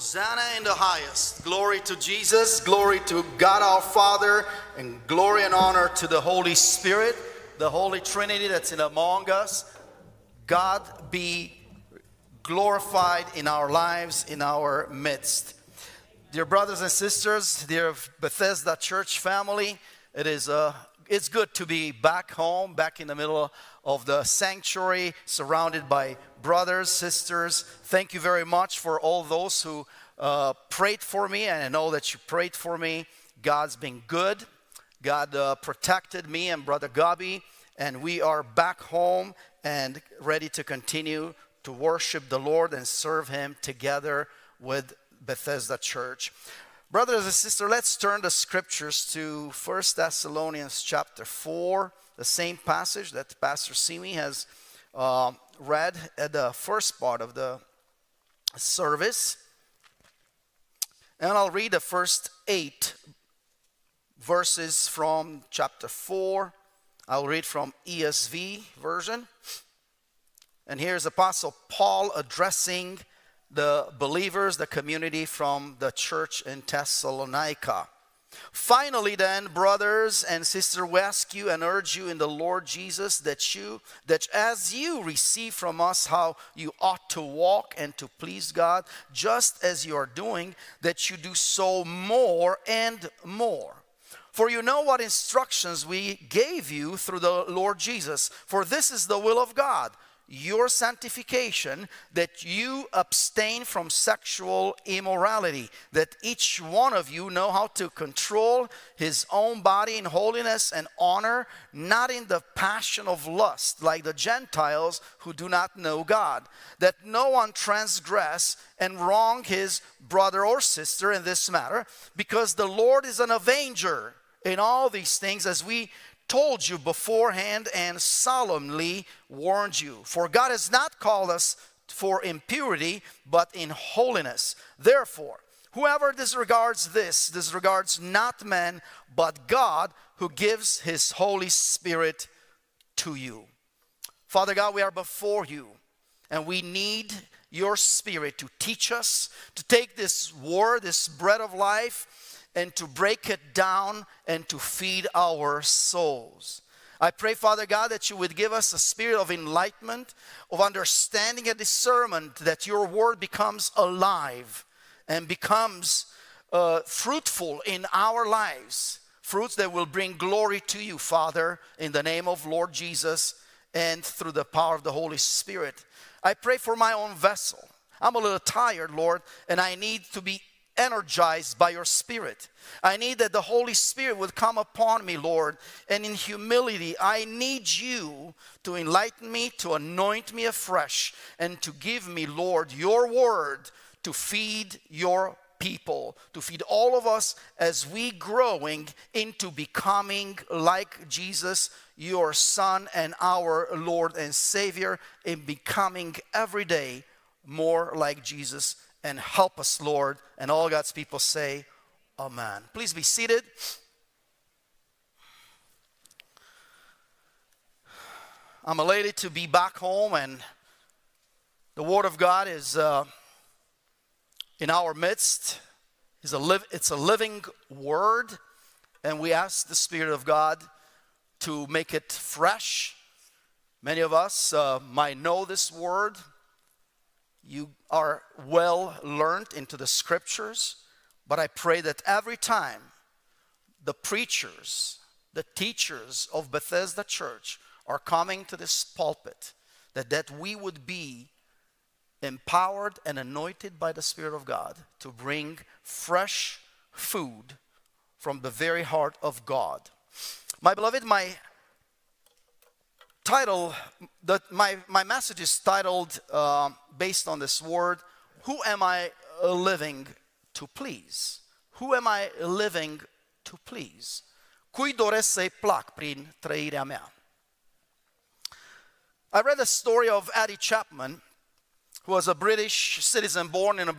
Hosanna in the highest. Glory to Jesus, glory to God our Father, and glory and honor to the Holy Spirit, the Holy Trinity that's in among us. God be glorified in our lives, in our midst. Dear brothers and sisters, dear Bethesda Church family, it is uh, it's good to be back home, back in the middle of the sanctuary, surrounded by brothers, sisters. Thank you very much for all those who uh, prayed for me, and I know that you prayed for me. God's been good. God uh, protected me and Brother Gabi, and we are back home and ready to continue to worship the Lord and serve Him together with Bethesda Church. Brothers and sisters, let's turn the scriptures to 1 Thessalonians chapter 4, the same passage that Pastor Simi has uh, read at the first part of the service. And I'll read the first eight verses from chapter 4. I'll read from ESV version. And here's Apostle Paul addressing the believers, the community from the church in Thessalonica. Finally, then, brothers and sisters, we ask you and urge you in the Lord Jesus that you, that as you receive from us how you ought to walk and to please God, just as you are doing, that you do so more and more. For you know what instructions we gave you through the Lord Jesus. For this is the will of God your sanctification, that you abstain from sexual immorality, that each one of you know how to control his own body in holiness and honor, not in the passion of lust, like the Gentiles who do not know God, that no one transgress and wrong his brother or sister in this matter, because the Lord is an avenger in all these things as we told you beforehand and solemnly warned you. For God has not called us for impurity, but in holiness. Therefore, whoever disregards this disregards not man, but God who gives his Holy Spirit to you. Father God, we are before you and we need your Spirit to teach us, to take this word, this bread of life, and to break it down and to feed our souls. I pray, Father God, that you would give us a spirit of enlightenment, of understanding and discernment, that your word becomes alive and becomes uh, fruitful in our lives. Fruits that will bring glory to you, Father, in the name of Lord Jesus and through the power of the Holy Spirit. I pray for my own vessel. I'm a little tired, Lord, and I need to be energized by your spirit. I need that the Holy Spirit would come upon me, Lord. And in humility, I need you to enlighten me, to anoint me afresh, and to give me, Lord, your word to feed your people, to feed all of us as we growing into becoming like Jesus, your son and our Lord and Savior, in becoming every day more like Jesus and help us, Lord. And all God's people say, Amen. Please be seated. I'm elated to be back home, and the Word of God is uh, in our midst. It's a, live, it's a living Word, and we ask the Spirit of God to make it fresh. Many of us uh, might know this Word, you are well learned into the scriptures, but I pray that every time the preachers, the teachers of Bethesda Church are coming to this pulpit, that, that we would be empowered and anointed by the Spirit of God to bring fresh food from the very heart of God. My beloved, my title, the, my, my message is titled, uh, based on this word, Who am I living to please? Who am I living to please? Cui doresc să-i plac prin trăirea mea? I read the story of Eddie Chapman, who was a British citizen born in the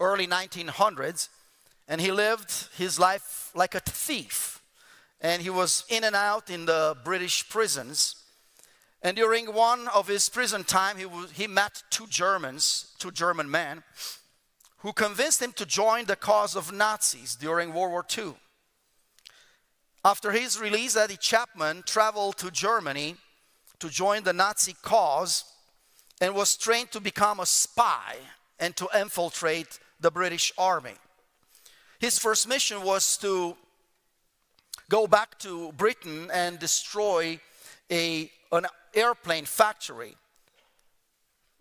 early 1900s, and he lived his life like a thief. And he was in and out in the British prisons. And during one of his prison time, he, he met two Germans, two German men, who convinced him to join the cause of Nazis during World War II. After his release, Eddie Chapman traveled to Germany to join the Nazi cause and was trained to become a spy and to infiltrate the British Army. His first mission was to go back to Britain and destroy a, an airplane factory.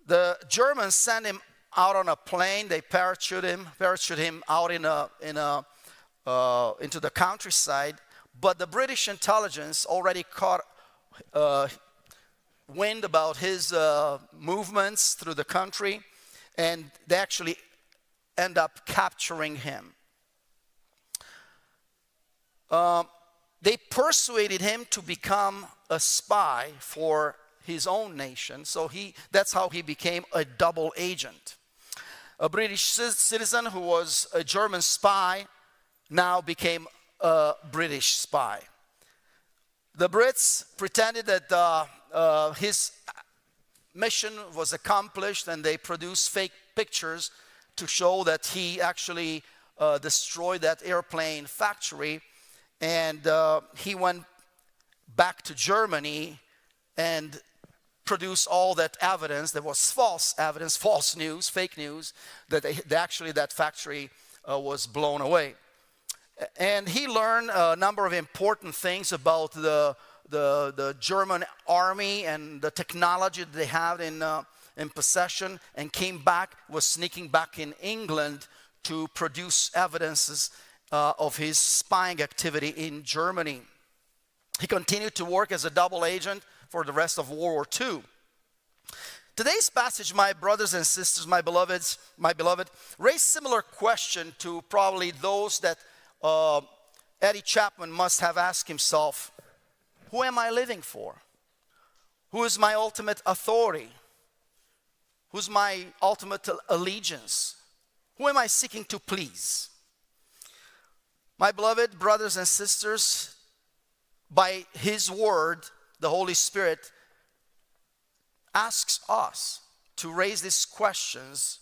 The Germans sent him out on a plane. They parachute him, parachute him out in a, in a, uh, into the countryside. But the British intelligence already caught uh, wind about his uh, movements through the country, and they actually end up capturing him. Um, they persuaded him to become a spy for his own nation. So he, that's how he became a double agent. A British citizen who was a German spy now became a British spy. The Brits pretended that uh, uh, his mission was accomplished and they produced fake pictures to show that he actually uh, destroyed that airplane factory. And uh, he went back to Germany and produced all that evidence. There was false evidence, false news, fake news, that they, actually that factory uh, was blown away. And he learned a number of important things about the, the, the German army and the technology that they had in, uh, in possession and came back, was sneaking back in England to produce evidences uh, of his spying activity in Germany. He continued to work as a double agent for the rest of World War II. Today's passage, my brothers and sisters, my beloveds, my beloved, raise similar question to probably those that uh, Eddie Chapman must have asked himself, who am I living for? Who is my ultimate authority? Who's my ultimate allegiance? Who am I seeking to please? My beloved brothers and sisters, by His Word, the Holy Spirit asks us to raise these questions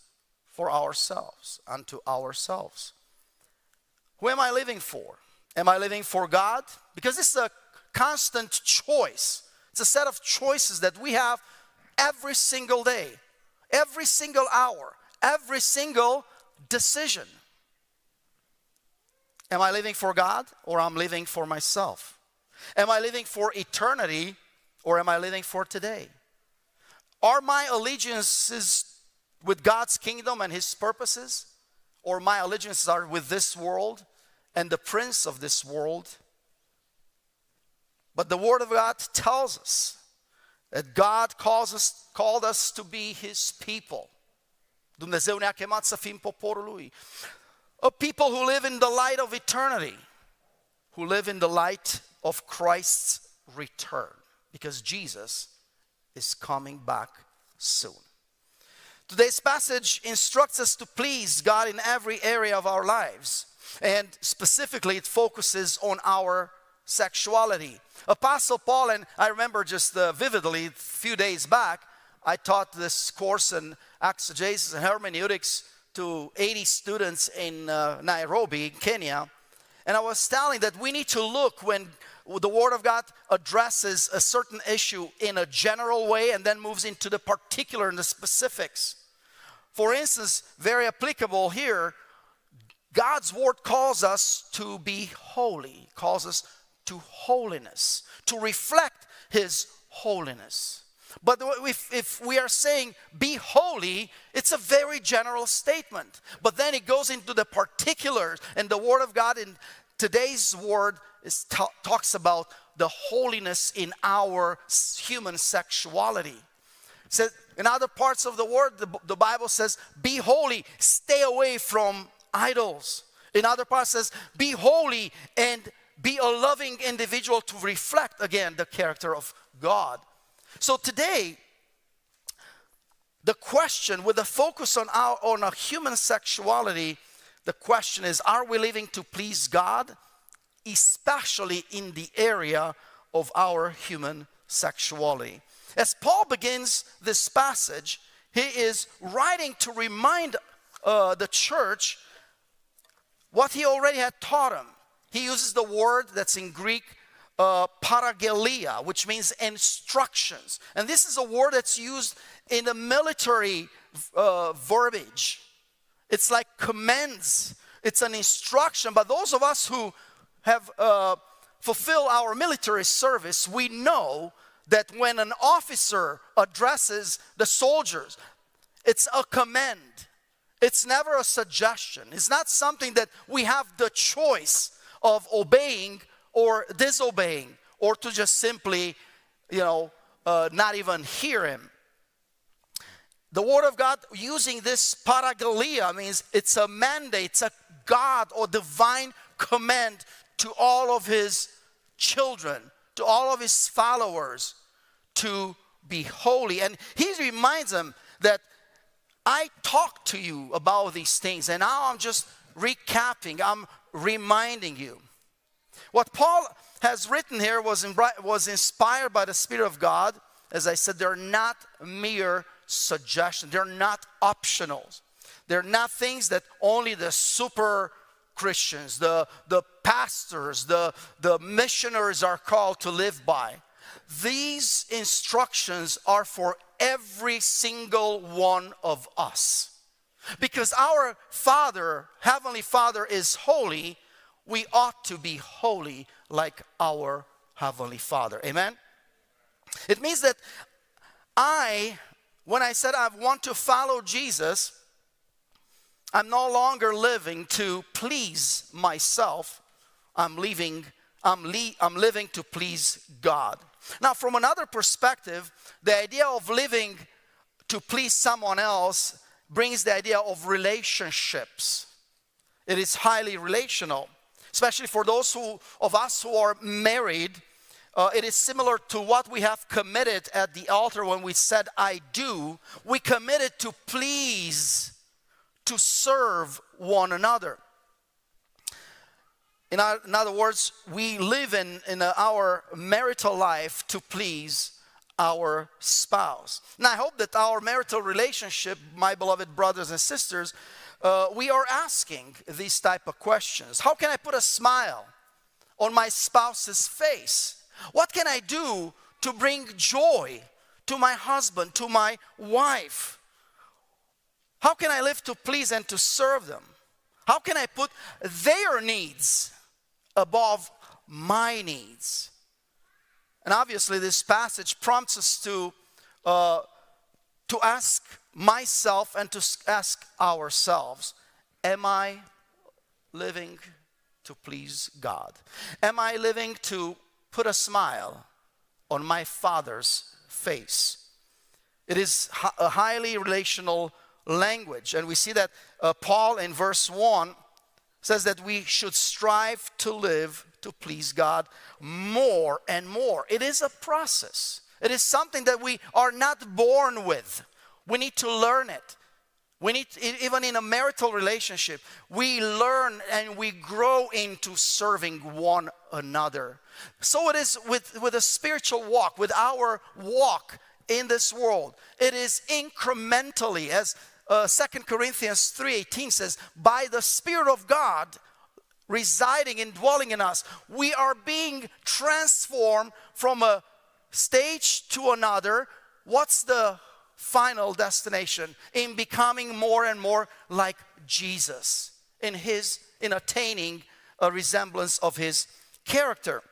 for ourselves, unto ourselves. Who am I living for? Am I living for God? Because this is a constant choice. It's a set of choices that we have every single day, every single hour, every single decision. Am I living for God or am I living for myself? Am I living for eternity or am I living for today? Are my allegiances with God's kingdom and his purposes or my allegiances are with this world and the prince of this world? But the word of God tells us that God calls us, called us to be his people. Dumnezeu ne-a chemat să fim poporul lui. A people who live in the light of eternity, who live in the light of Christ's return, because Jesus is coming back soon. Today's passage instructs us to please God in every area of our lives, and specifically, it focuses on our sexuality. Apostle Paul, and I remember just uh, vividly a few days back, I taught this course in exegesis and hermeneutics to 80 students in uh, Nairobi, Kenya. And I was telling that we need to look when the Word of God addresses a certain issue in a general way and then moves into the particular and the specifics. For instance, very applicable here, God's Word calls us to be holy, calls us to holiness, to reflect His holiness. But if, if, we are saying be holy, it's a very general statement. But then it goes into the particulars, and the Word of God in today's word is talks about the holiness in our human sexuality. In other parts of the word, the, the Bible says, "Be holy, stay away from idols." In other parts, says, "Be holy and be a loving individual to reflect again the character of God." So today, the question with a focus on our on a human sexuality the question is are we living to please God, especially in the area of our human sexuality? As Paul begins this passage, he is writing to remind uh, the church what he already had taught them. He uses the word that's in Greek, uh, paraggelia, which means instructions. And this is a word that's used in the military uh, verbiage. It's like commands, it's an instruction. But those of us who have uh, fulfilled our military service, we know that when an officer addresses the soldiers, it's a command. It's never a suggestion. It's not something that we have the choice of obeying or disobeying or to just simply, you know, uh, not even hear him. The Word of God using this paraggelia means it's a mandate, it's a God or divine command to all of His children, to all of His followers to be holy. And He reminds them that I talked to you about these things, and now I'm just recapping, I'm reminding you. What Paul has written here was, in, was inspired by the Spirit of God. As I said, they're not mere suggestions, they're not optionals. They're not things that only the super Christians, the, the pastors, the, the missionaries are called to live by. These instructions are for every single one of us. Because our Father, Heavenly Father, is holy, we ought to be holy like our Heavenly Father. Amen? It means that I, when I said I want to follow Jesus, I'm no longer living to please myself. I'm living, I'm, li- I'm living to please God. Now, from another perspective, the idea of living to please someone else brings the idea of relationships. It is highly relational, especially for those who, of us who are married. Uh, it is similar to what we have committed at the altar when we said, I do. We committed to please, to serve one another. In, our, in other words, we live in, in our marital life to please our spouse. Now, I hope that our marital relationship, my beloved brothers and sisters, uh, we are asking these type of questions. How can I put a smile on my spouse's face? What can I do to bring joy to my husband, to my wife? How can I live to please and to serve them? How can I put their needs above my needs. And obviously, this passage prompts us to, uh, to ask myself and to ask ourselves Am I living to please God? Am I living to put a smile on my Father's face? It is a highly relational language. And we see that uh, Paul in verse 1 says that we should strive to live to please God more and more. It is a process, it is something that we are not born with. We need to learn it. We need, even in a marital relationship, we learn and we grow into serving one another. So it is with, with a spiritual walk, with our walk in this world. It is incrementally, as uh, 2 Corinthians 3:18 says, "By the Spirit of God residing and dwelling in us, we are being transformed from a stage to another." What's the final destination? In becoming more and more like Jesus, in his in attaining a resemblance of his character.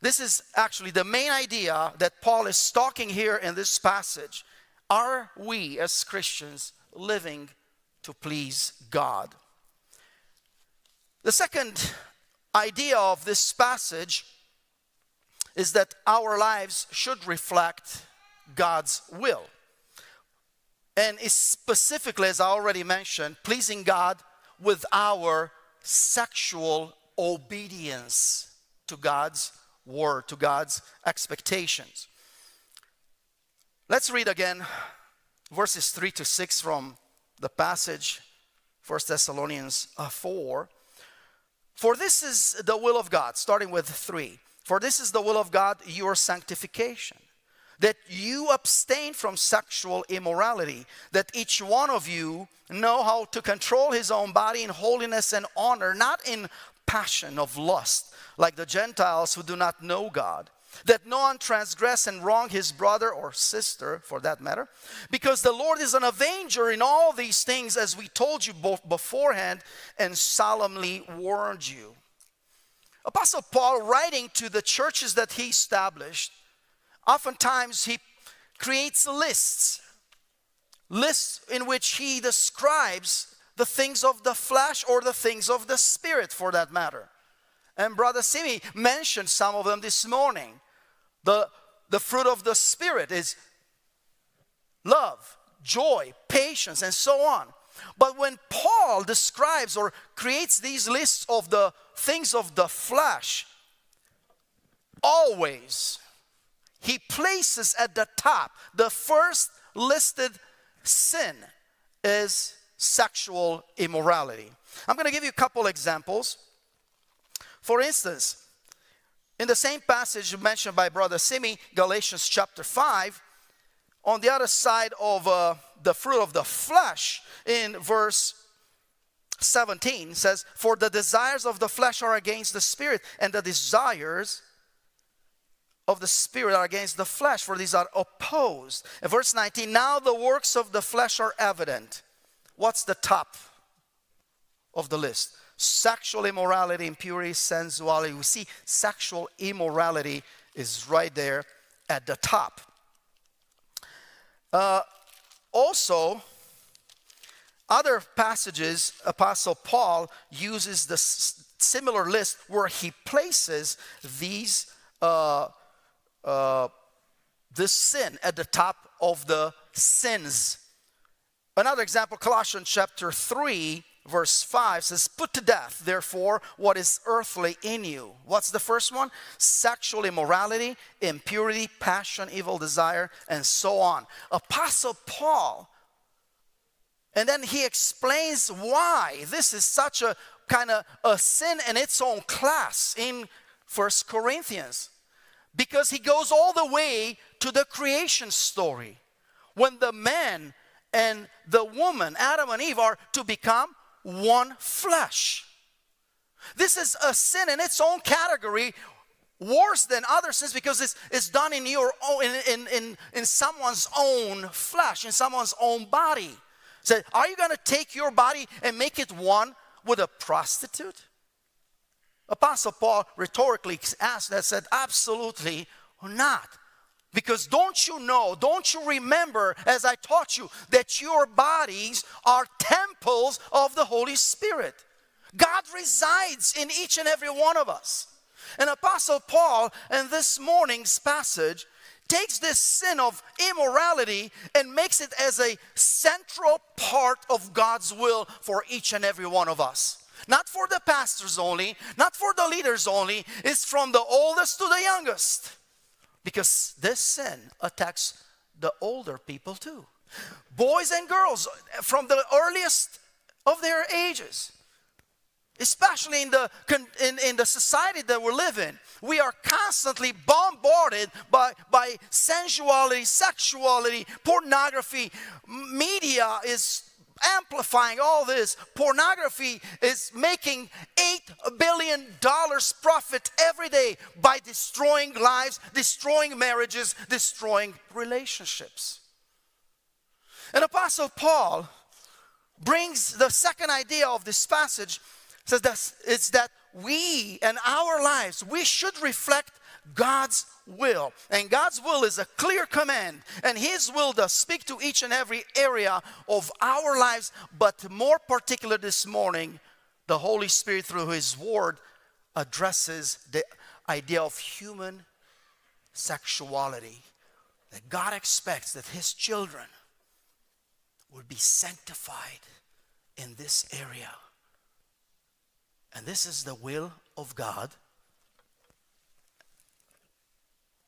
This is actually the main idea that Paul is talking here in this passage. Are we as Christians living to please God? The second idea of this passage is that our lives should reflect God's will. And specifically, as I already mentioned, pleasing God with our sexual obedience to God's word, to God's expectations. Let's read again verses 3 to 6 from the passage, 1 Thessalonians uh, 4. For this is the will of God, starting with 3. For this is the will of God, your sanctification, that you abstain from sexual immorality, that each one of you know how to control his own body in holiness and honor, not in passion of lust, like the Gentiles who do not know God. That no one transgress and wrong his brother or sister, for that matter, because the Lord is an avenger in all these things, as we told you both beforehand and solemnly warned you. Apostle Paul, writing to the churches that he established, oftentimes he creates lists, lists in which he describes the things of the flesh or the things of the spirit for that matter. And Brother Simi mentioned some of them this morning. The, the fruit of the spirit is love, joy, patience, and so on. But when Paul describes or creates these lists of the things of the flesh, always he places at the top the first listed sin is sexual immorality. I'm going to give you a couple examples. For instance, in the same passage mentioned by Brother Simi, Galatians chapter 5, on the other side of uh, the fruit of the flesh, in verse 17 says, For the desires of the flesh are against the spirit, and the desires of the spirit are against the flesh, for these are opposed. Verse 19, now the works of the flesh are evident. What's the top of the list? Sexual immorality, impurity, sensuality. We see sexual immorality is right there at the top. Uh, also, other passages, Apostle Paul uses the similar list where he places these uh, uh, this sin at the top of the sins. Another example, Colossians chapter 3, verse 5 says, Put to death, therefore, what is earthly in you. What's the first one? Sexual immorality, impurity, passion, evil desire, and so on. Apostle Paul and then he explains why this is such a kind of a sin in its own class in First Corinthians. Because he goes all the way to the creation story. When the man and the woman, Adam and Eve, are to become one flesh. This is a sin in its own category worse than other sins because it's, it's done in your own in, in, in, in someone's own flesh in someone's own body Said, Are you going to take your body and make it one with a prostitute? Apostle Paul rhetorically asked that, said, Absolutely not. Because don't you know, don't you remember, as I taught you, that your bodies are temples of the Holy Spirit? God resides in each and every one of us. And Apostle Paul, in this morning's passage, takes this sin of immorality and makes it as a central part of God's will for each and every one of us. Not for the pastors only, not for the leaders only, it's from the oldest to the youngest. Because this sin attacks the older people too. Boys and girls from the earliest of their ages especially in the, in, in the society that we live in. We are constantly bombarded by, by sensuality, sexuality, pornography. Media is amplifying all this. Pornography is making $8 billion profit every day by destroying lives, destroying marriages, destroying relationships. And Apostle Paul brings the second idea of this passage says that it's that we and our lives, we should reflect God's will. And God's will is a clear command, and His will does speak to each and every area of our lives. But more particular this morning, the Holy Spirit, through His Word, addresses the idea of human sexuality. That God expects that His children would be sanctified in this area. And this is the will of God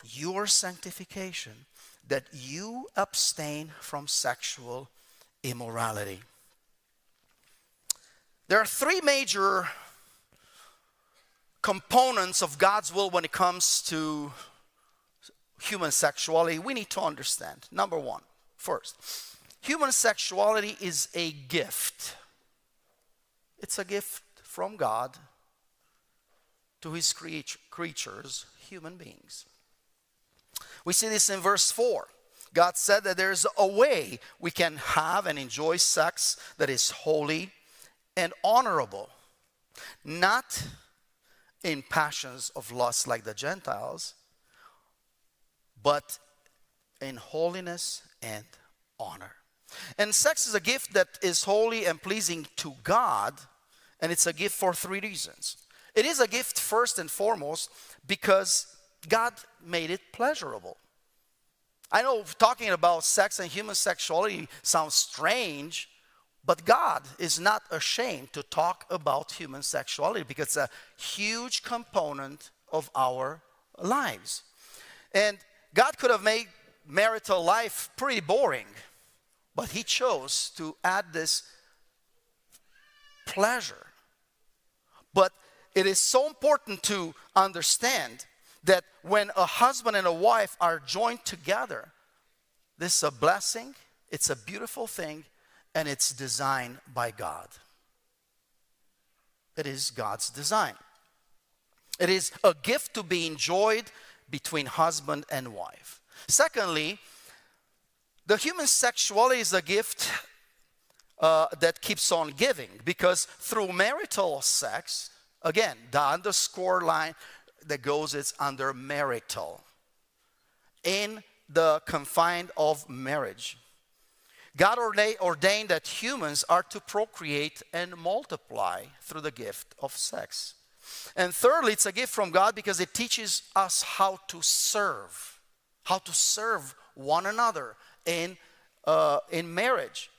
your sanctification, that you abstain from sexual immorality. There are three major components of God's will when it comes to human sexuality, we need to understand number one, first, human sexuality is a gift. It's a gift from God to his creatures, human beings. We see this in verse 4. God said that there's a way we can have and enjoy sex that is holy and honorable, not in passions of lust like the Gentiles, but in holiness and honor. And sex is a gift that is holy and pleasing to God, and it's a gift for three reasons. It is a gift first and foremost because God made it pleasurable. I know talking about sex and human sexuality sounds strange, but God is not ashamed to talk about human sexuality because it's a huge component of our lives. And God could have made marital life pretty boring, but He chose to add this pleasure. But it is so important to understand that when a husband and a wife are joined together, this is a blessing, it's a beautiful thing, and it's designed by God. It is God's design. It is a gift to be enjoyed between husband and wife. Secondly, the human sexuality is a gift uh, that keeps on giving because through marital sex, again, the underscore line that goes is under marital in the confine of marriage. God ordained that humans are to procreate and multiply through the gift of sex. And thirdly, it's a gift from God because it teaches us how to serve, how to serve one another in, uh, in marriage.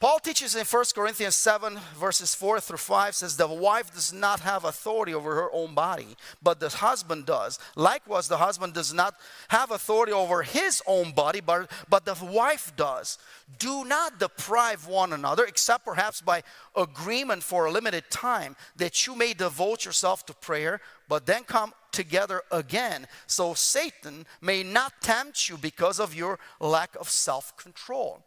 Paul teaches in 1 Corinthians 7, verses 4 through 5, says, The wife does not have authority over her own body, but the husband does. Likewise, the husband does not have authority over his own body, but, but the wife does. Do not deprive one another, except perhaps by agreement for a limited time, that you may devote yourself to prayer, but then come together again, so Satan may not tempt you because of your lack of self control.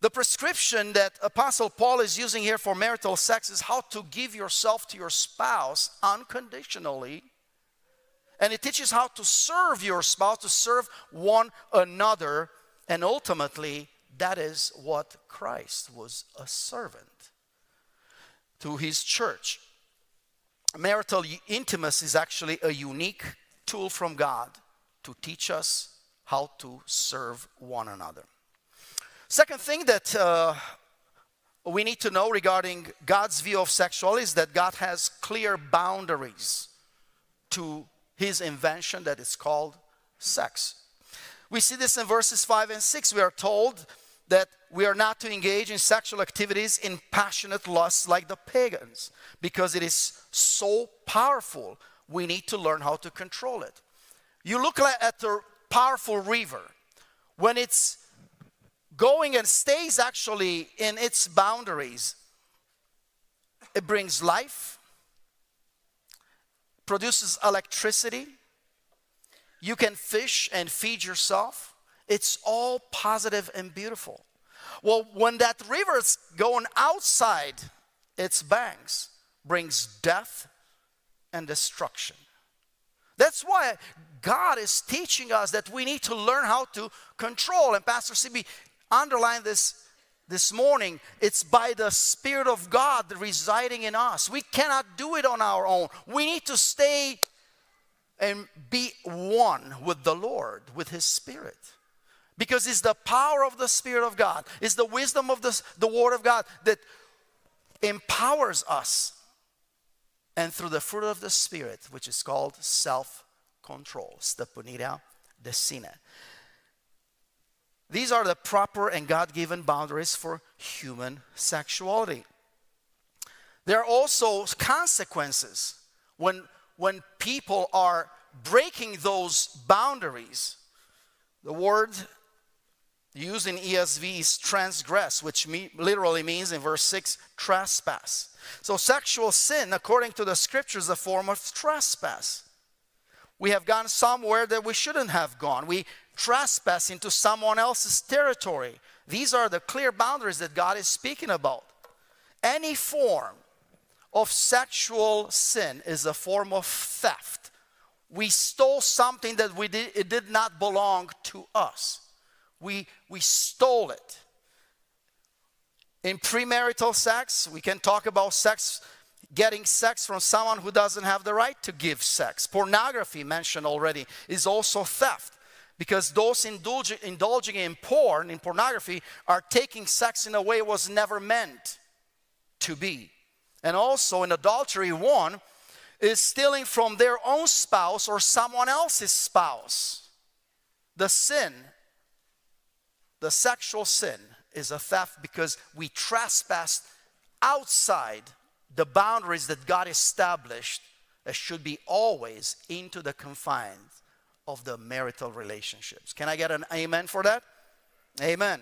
The prescription that Apostle Paul is using here for marital sex is how to give yourself to your spouse unconditionally. And it teaches how to serve your spouse, to serve one another. And ultimately, that is what Christ was a servant to his church. Marital intimacy is actually a unique tool from God to teach us how to serve one another. Second thing that uh, we need to know regarding God's view of sexuality is that God has clear boundaries to his invention that is called sex. We see this in verses 5 and 6. We are told that we are not to engage in sexual activities in passionate lust like the pagans because it is so powerful. We need to learn how to control it. You look at the powerful river. When it's going and stays actually in its boundaries. It brings life, produces electricity. You can fish and feed yourself. It's all positive and beautiful. Well, when that river is going outside its banks, brings death and destruction. That's why God is teaching us that we need to learn how to control. And Pastor CB underline this this morning it's by the spirit of god residing in us. We cannot do it on our own. We need to stay and be one with the lord with his spirit. Because it's the power of the spirit of god it's the wisdom of the, the word of god that empowers us. And through the fruit of the spirit which is called self-control. Stepanida decina these are the proper and God given boundaries for human sexuality. There are also consequences when, when people are breaking those boundaries. The word used in ESV is transgress, which me, literally means in verse 6 trespass. So, sexual sin, according to the scriptures, is a form of trespass. we have gone somewhere that we shouldn't have gone. We trespass into someone else's territory. These are the clear boundaries that God is speaking about. Any form of sexual sin is a form of theft. We stole something that we did, it did not belong to us. We, we stole it. In premarital sex, we can talk about sex, getting sex from someone who doesn't have the right to give sex. Pornography, mentioned already, is also theft because those indulging, indulging in porn, in pornography, are taking sex in a way it was never meant to be. And also in adultery, one is stealing from their own spouse or someone else's spouse. The sin, the sexual sin, is a theft because we trespassed outside the boundaries that God established that should be always into the confines of the marital relationships. Can I get an amen for that? Amen.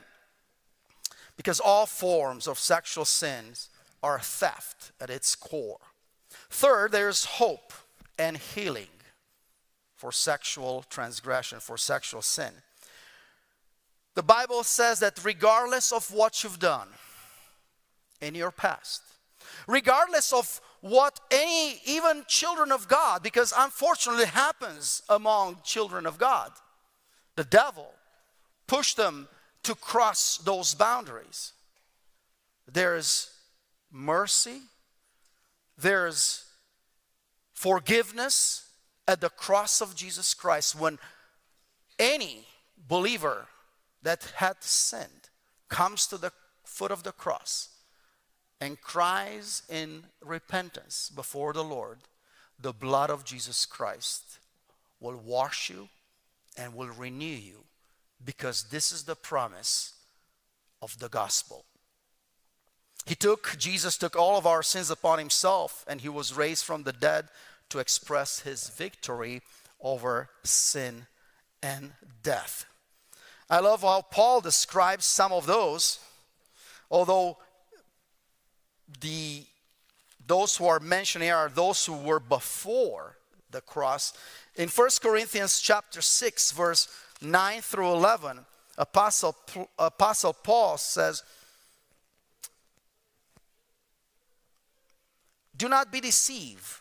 Because all forms of sexual sins are theft at its core. Third, there's hope and healing for sexual transgression, for sexual sin. The Bible says that regardless of what you've done in your past, regardless of what any, even children of God, because unfortunately happens among children of God, the devil pushed them to cross those boundaries. There's mercy, there's forgiveness at the cross of Jesus Christ when any believer that had sinned comes to the foot of the cross and cries in repentance before the Lord, the blood of Jesus Christ will wash you and will renew you because this is the promise of the gospel. He took, Jesus took all of our sins upon himself and he was raised from the dead to express his victory over sin and death. I love how Paul describes some of those, although the those who are mentioned here are those who were before the cross. In 1 Corinthians chapter 6, verse 9 through 11, Apostle, Apostle Paul says, Do not be deceived.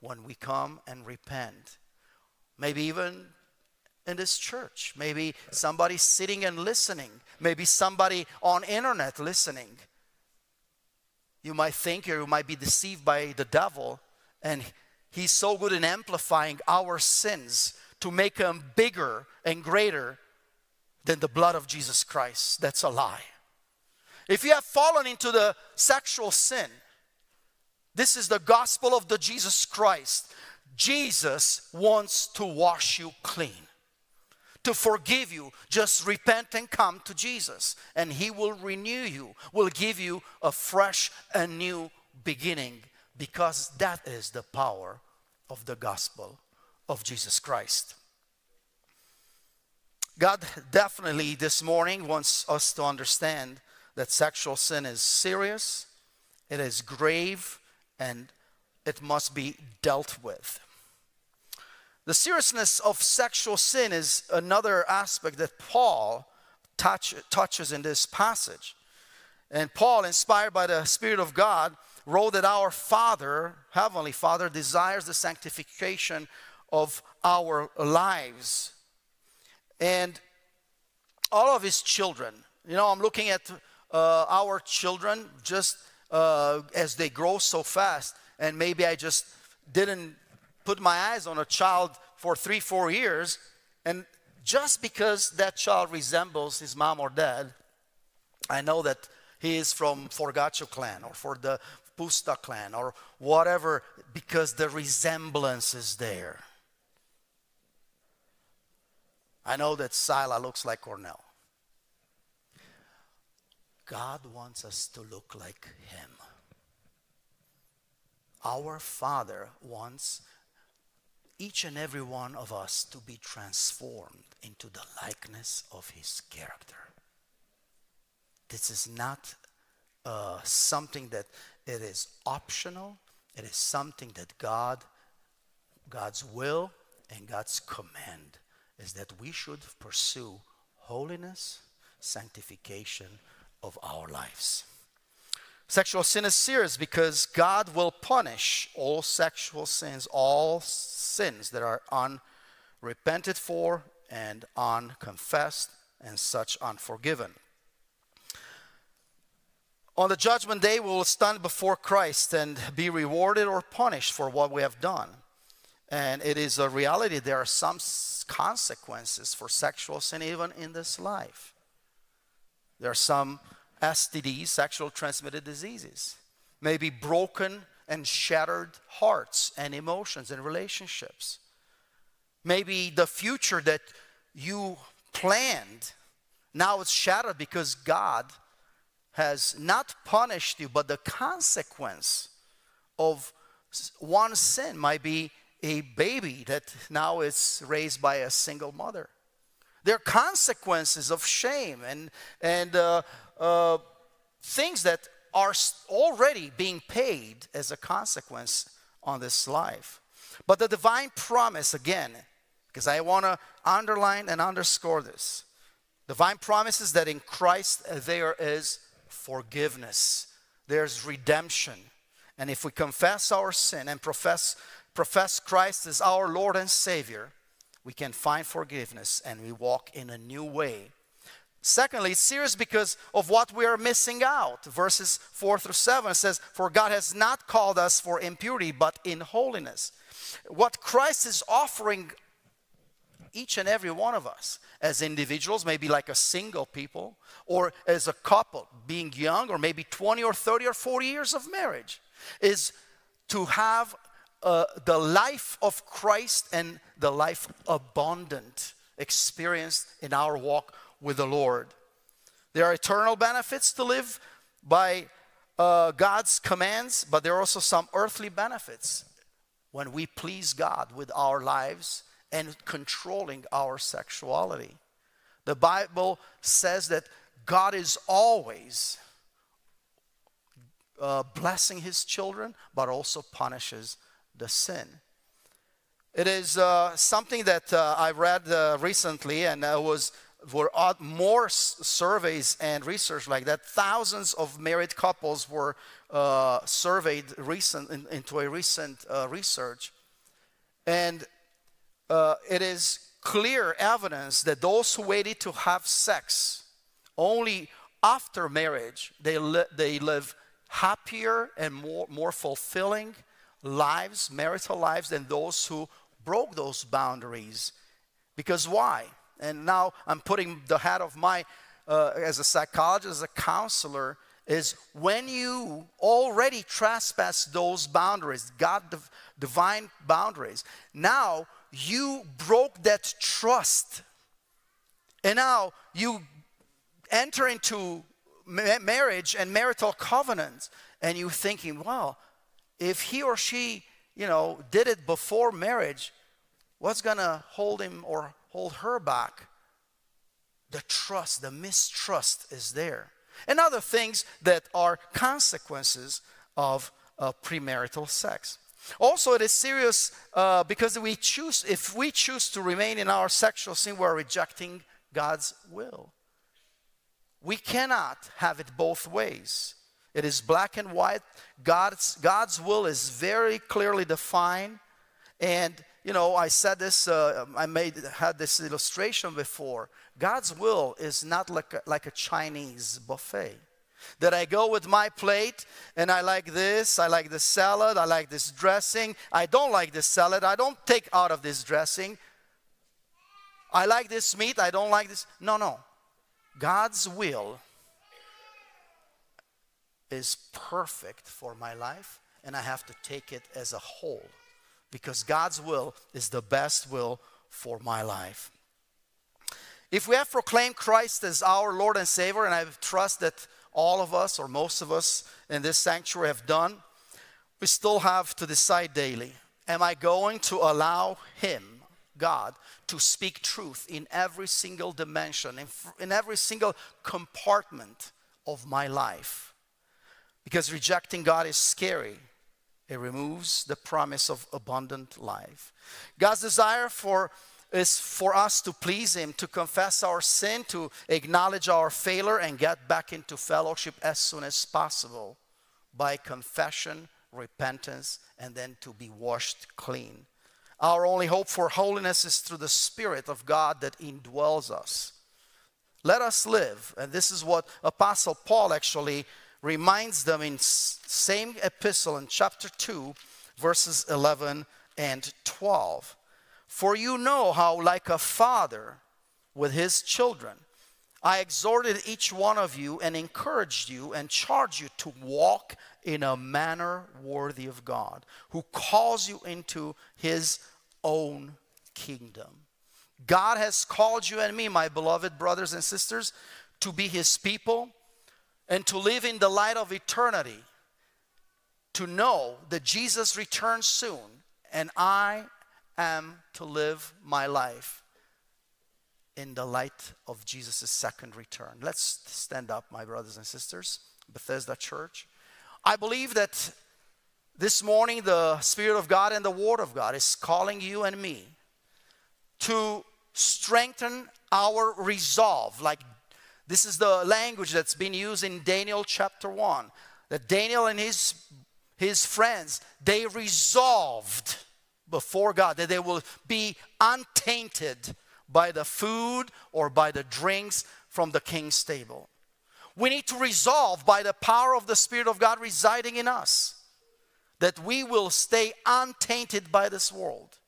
when we come and repent. Maybe even in this church, maybe somebody sitting and listening, maybe somebody on internet listening. You might think or you might be deceived by the devil and he's so good in amplifying our sins to make them bigger and greater than the blood of Jesus Christ. That's a lie. If you have fallen into the sexual sin, this is the gospel of the Jesus Christ. Jesus wants to wash you clean, to forgive you. Just repent and come to Jesus, and He will renew you, will give you a fresh and new beginning, because that is the power of the gospel of Jesus Christ. God definitely this morning wants us to understand that sexual sin is serious, it is grave, and it must be dealt with. The seriousness of sexual sin is another aspect that Paul touch, touches in this passage. And Paul, inspired by the Spirit of God, wrote that our Father, Heavenly Father, desires the sanctification of our lives. And all of His children, you know, I'm looking at uh, our children just uh, as they grow so fast. And maybe I just didn't put my eyes on a child for three, four years. And just because that child resembles his mom or dad, I know that he is from Forgacho clan or for the Pusta clan or whatever because the resemblance is there. I know that Sila looks like Cornell. God wants us to look like Him. Our Father wants each and every one of us to be transformed into the likeness of His character. This is not uh, something that it is optional. It is something that God, God's will and God's command is that we should pursue holiness, sanctification of our lives. Sexual sin is serious because God will punish all sexual sins, all sins that are unrepented for and unconfessed and such unforgiven. On the judgment day, we will stand before Christ and be rewarded or punished for what we have done. And it is a reality, there are some consequences for sexual sin even in this life. There are some STDs, sexual transmitted diseases, maybe broken and shattered hearts and emotions and relationships. Maybe the future that you planned now it's shattered because God has not punished you, but the consequence of one sin might be a baby that now is raised by a single mother. There are consequences of shame and, and uh, uh, things that are already being paid as a consequence on this life. But the divine promise, again, because I want to underline and underscore this divine promise is that in Christ there is forgiveness, there's redemption. And if we confess our sin and profess, profess Christ as our Lord and Savior, we can find forgiveness and we walk in a new way Secondly, it's serious because of what we are missing out. Verses 4 through 7 says, For God has not called us for impurity, but in holiness. What Christ is offering each and every one of us as individuals, maybe like a single people, or as a couple, being young, or maybe 20 or 30 or 40 years of marriage, is to have uh, the life of Christ and the life abundant experienced in our walk with the Lord. There are eternal benefits to live by uh, God's commands, but there are also some earthly benefits when we please God with our lives and controlling our sexuality. The Bible says that God is always uh, blessing his children, but also punishes the sin. It is uh, something that uh, I read uh, recently, and uh, was were more surveys and research like that. Thousands of married couples were uh, surveyed recent, in, into a recent uh, research. And uh, it is clear evidence that those who waited to have sex only after marriage, they, li- they live happier and more, more fulfilling lives, marital lives, than those who broke those boundaries. Because why? and now I'm putting the hat of my, uh, as a psychologist, as a counselor, is when you already trespass those boundaries, God div- divine boundaries, now you broke that trust. And now you enter into ma- marriage and marital covenants, and you're thinking, well, if he or she, you know, did it before marriage, what's gonna hold him or hold her back. The trust, the mistrust is there. And other things that are consequences of uh, premarital sex. Also, it is serious uh, because we choose, if we choose to remain in our sexual sin, we're rejecting God's will. We cannot have it both ways. It is black and white. God's, God's will is very clearly defined. And you know, I said this, uh, I made, had this illustration before. God's will is not like a, like a Chinese buffet. That I go with my plate and I like this, I like the salad, I like this dressing. I don't like this salad, I don't take out of this dressing. I like this meat, I don't like this. No, no. God's will is perfect for my life, and I have to take it as a whole because God's will is the best will for my life. If we have proclaimed Christ as our Lord and Savior, and I trust that all of us or most of us in this sanctuary have done, we still have to decide daily Am I going to allow Him, God, to speak truth in every single dimension, in, in every single compartment of my life? Because rejecting God is scary. It removes the promise of abundant life. God's desire for is for us to please Him, to confess our sin, to acknowledge our failure, and get back into fellowship as soon as possible by confession, repentance, and then to be washed clean. Our only hope for holiness is through the Spirit of God that indwells us. Let us live, and this is what Apostle Paul actually reminds them in same epistle in chapter 2 verses 11 and 12 for you know how like a father with his children I exhorted each one of you and encouraged you and charged you to walk in a manner worthy of God, who calls you into his own kingdom. God has called you and me, my beloved brothers and sisters, to be his people and to live in the light of eternity, to know that Jesus returns soon and I am to live my life in the light of Jesus' second return. Let's stand up, my brothers and sisters, Bethesda Church. I believe that this morning the Spirit of God and the Word of God is calling you and me to strengthen our resolve. Like this is the language that's been used in Daniel chapter 1. That Daniel and his, his friends, they resolved before God that they will be untainted by the food or by the drinks from the king's table. We need to resolve by the power of the Spirit of God residing in us that we will stay untainted by this world,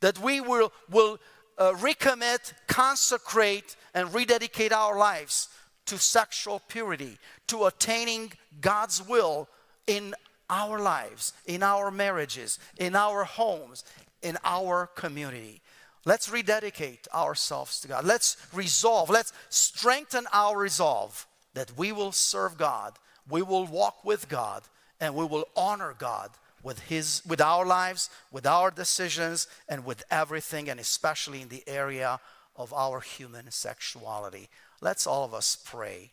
that we will, will uh, recommit, consecrate, and rededicate our lives to sexual purity, to attaining God's will in our lives, in our marriages, in our homes, in our community. Let's rededicate ourselves to God. Let's resolve, let's strengthen our resolve that we will serve God, we will walk with God, and we will honor God with his with our lives, with our decisions and with everything and especially in the area of our human sexuality. Let's all of us pray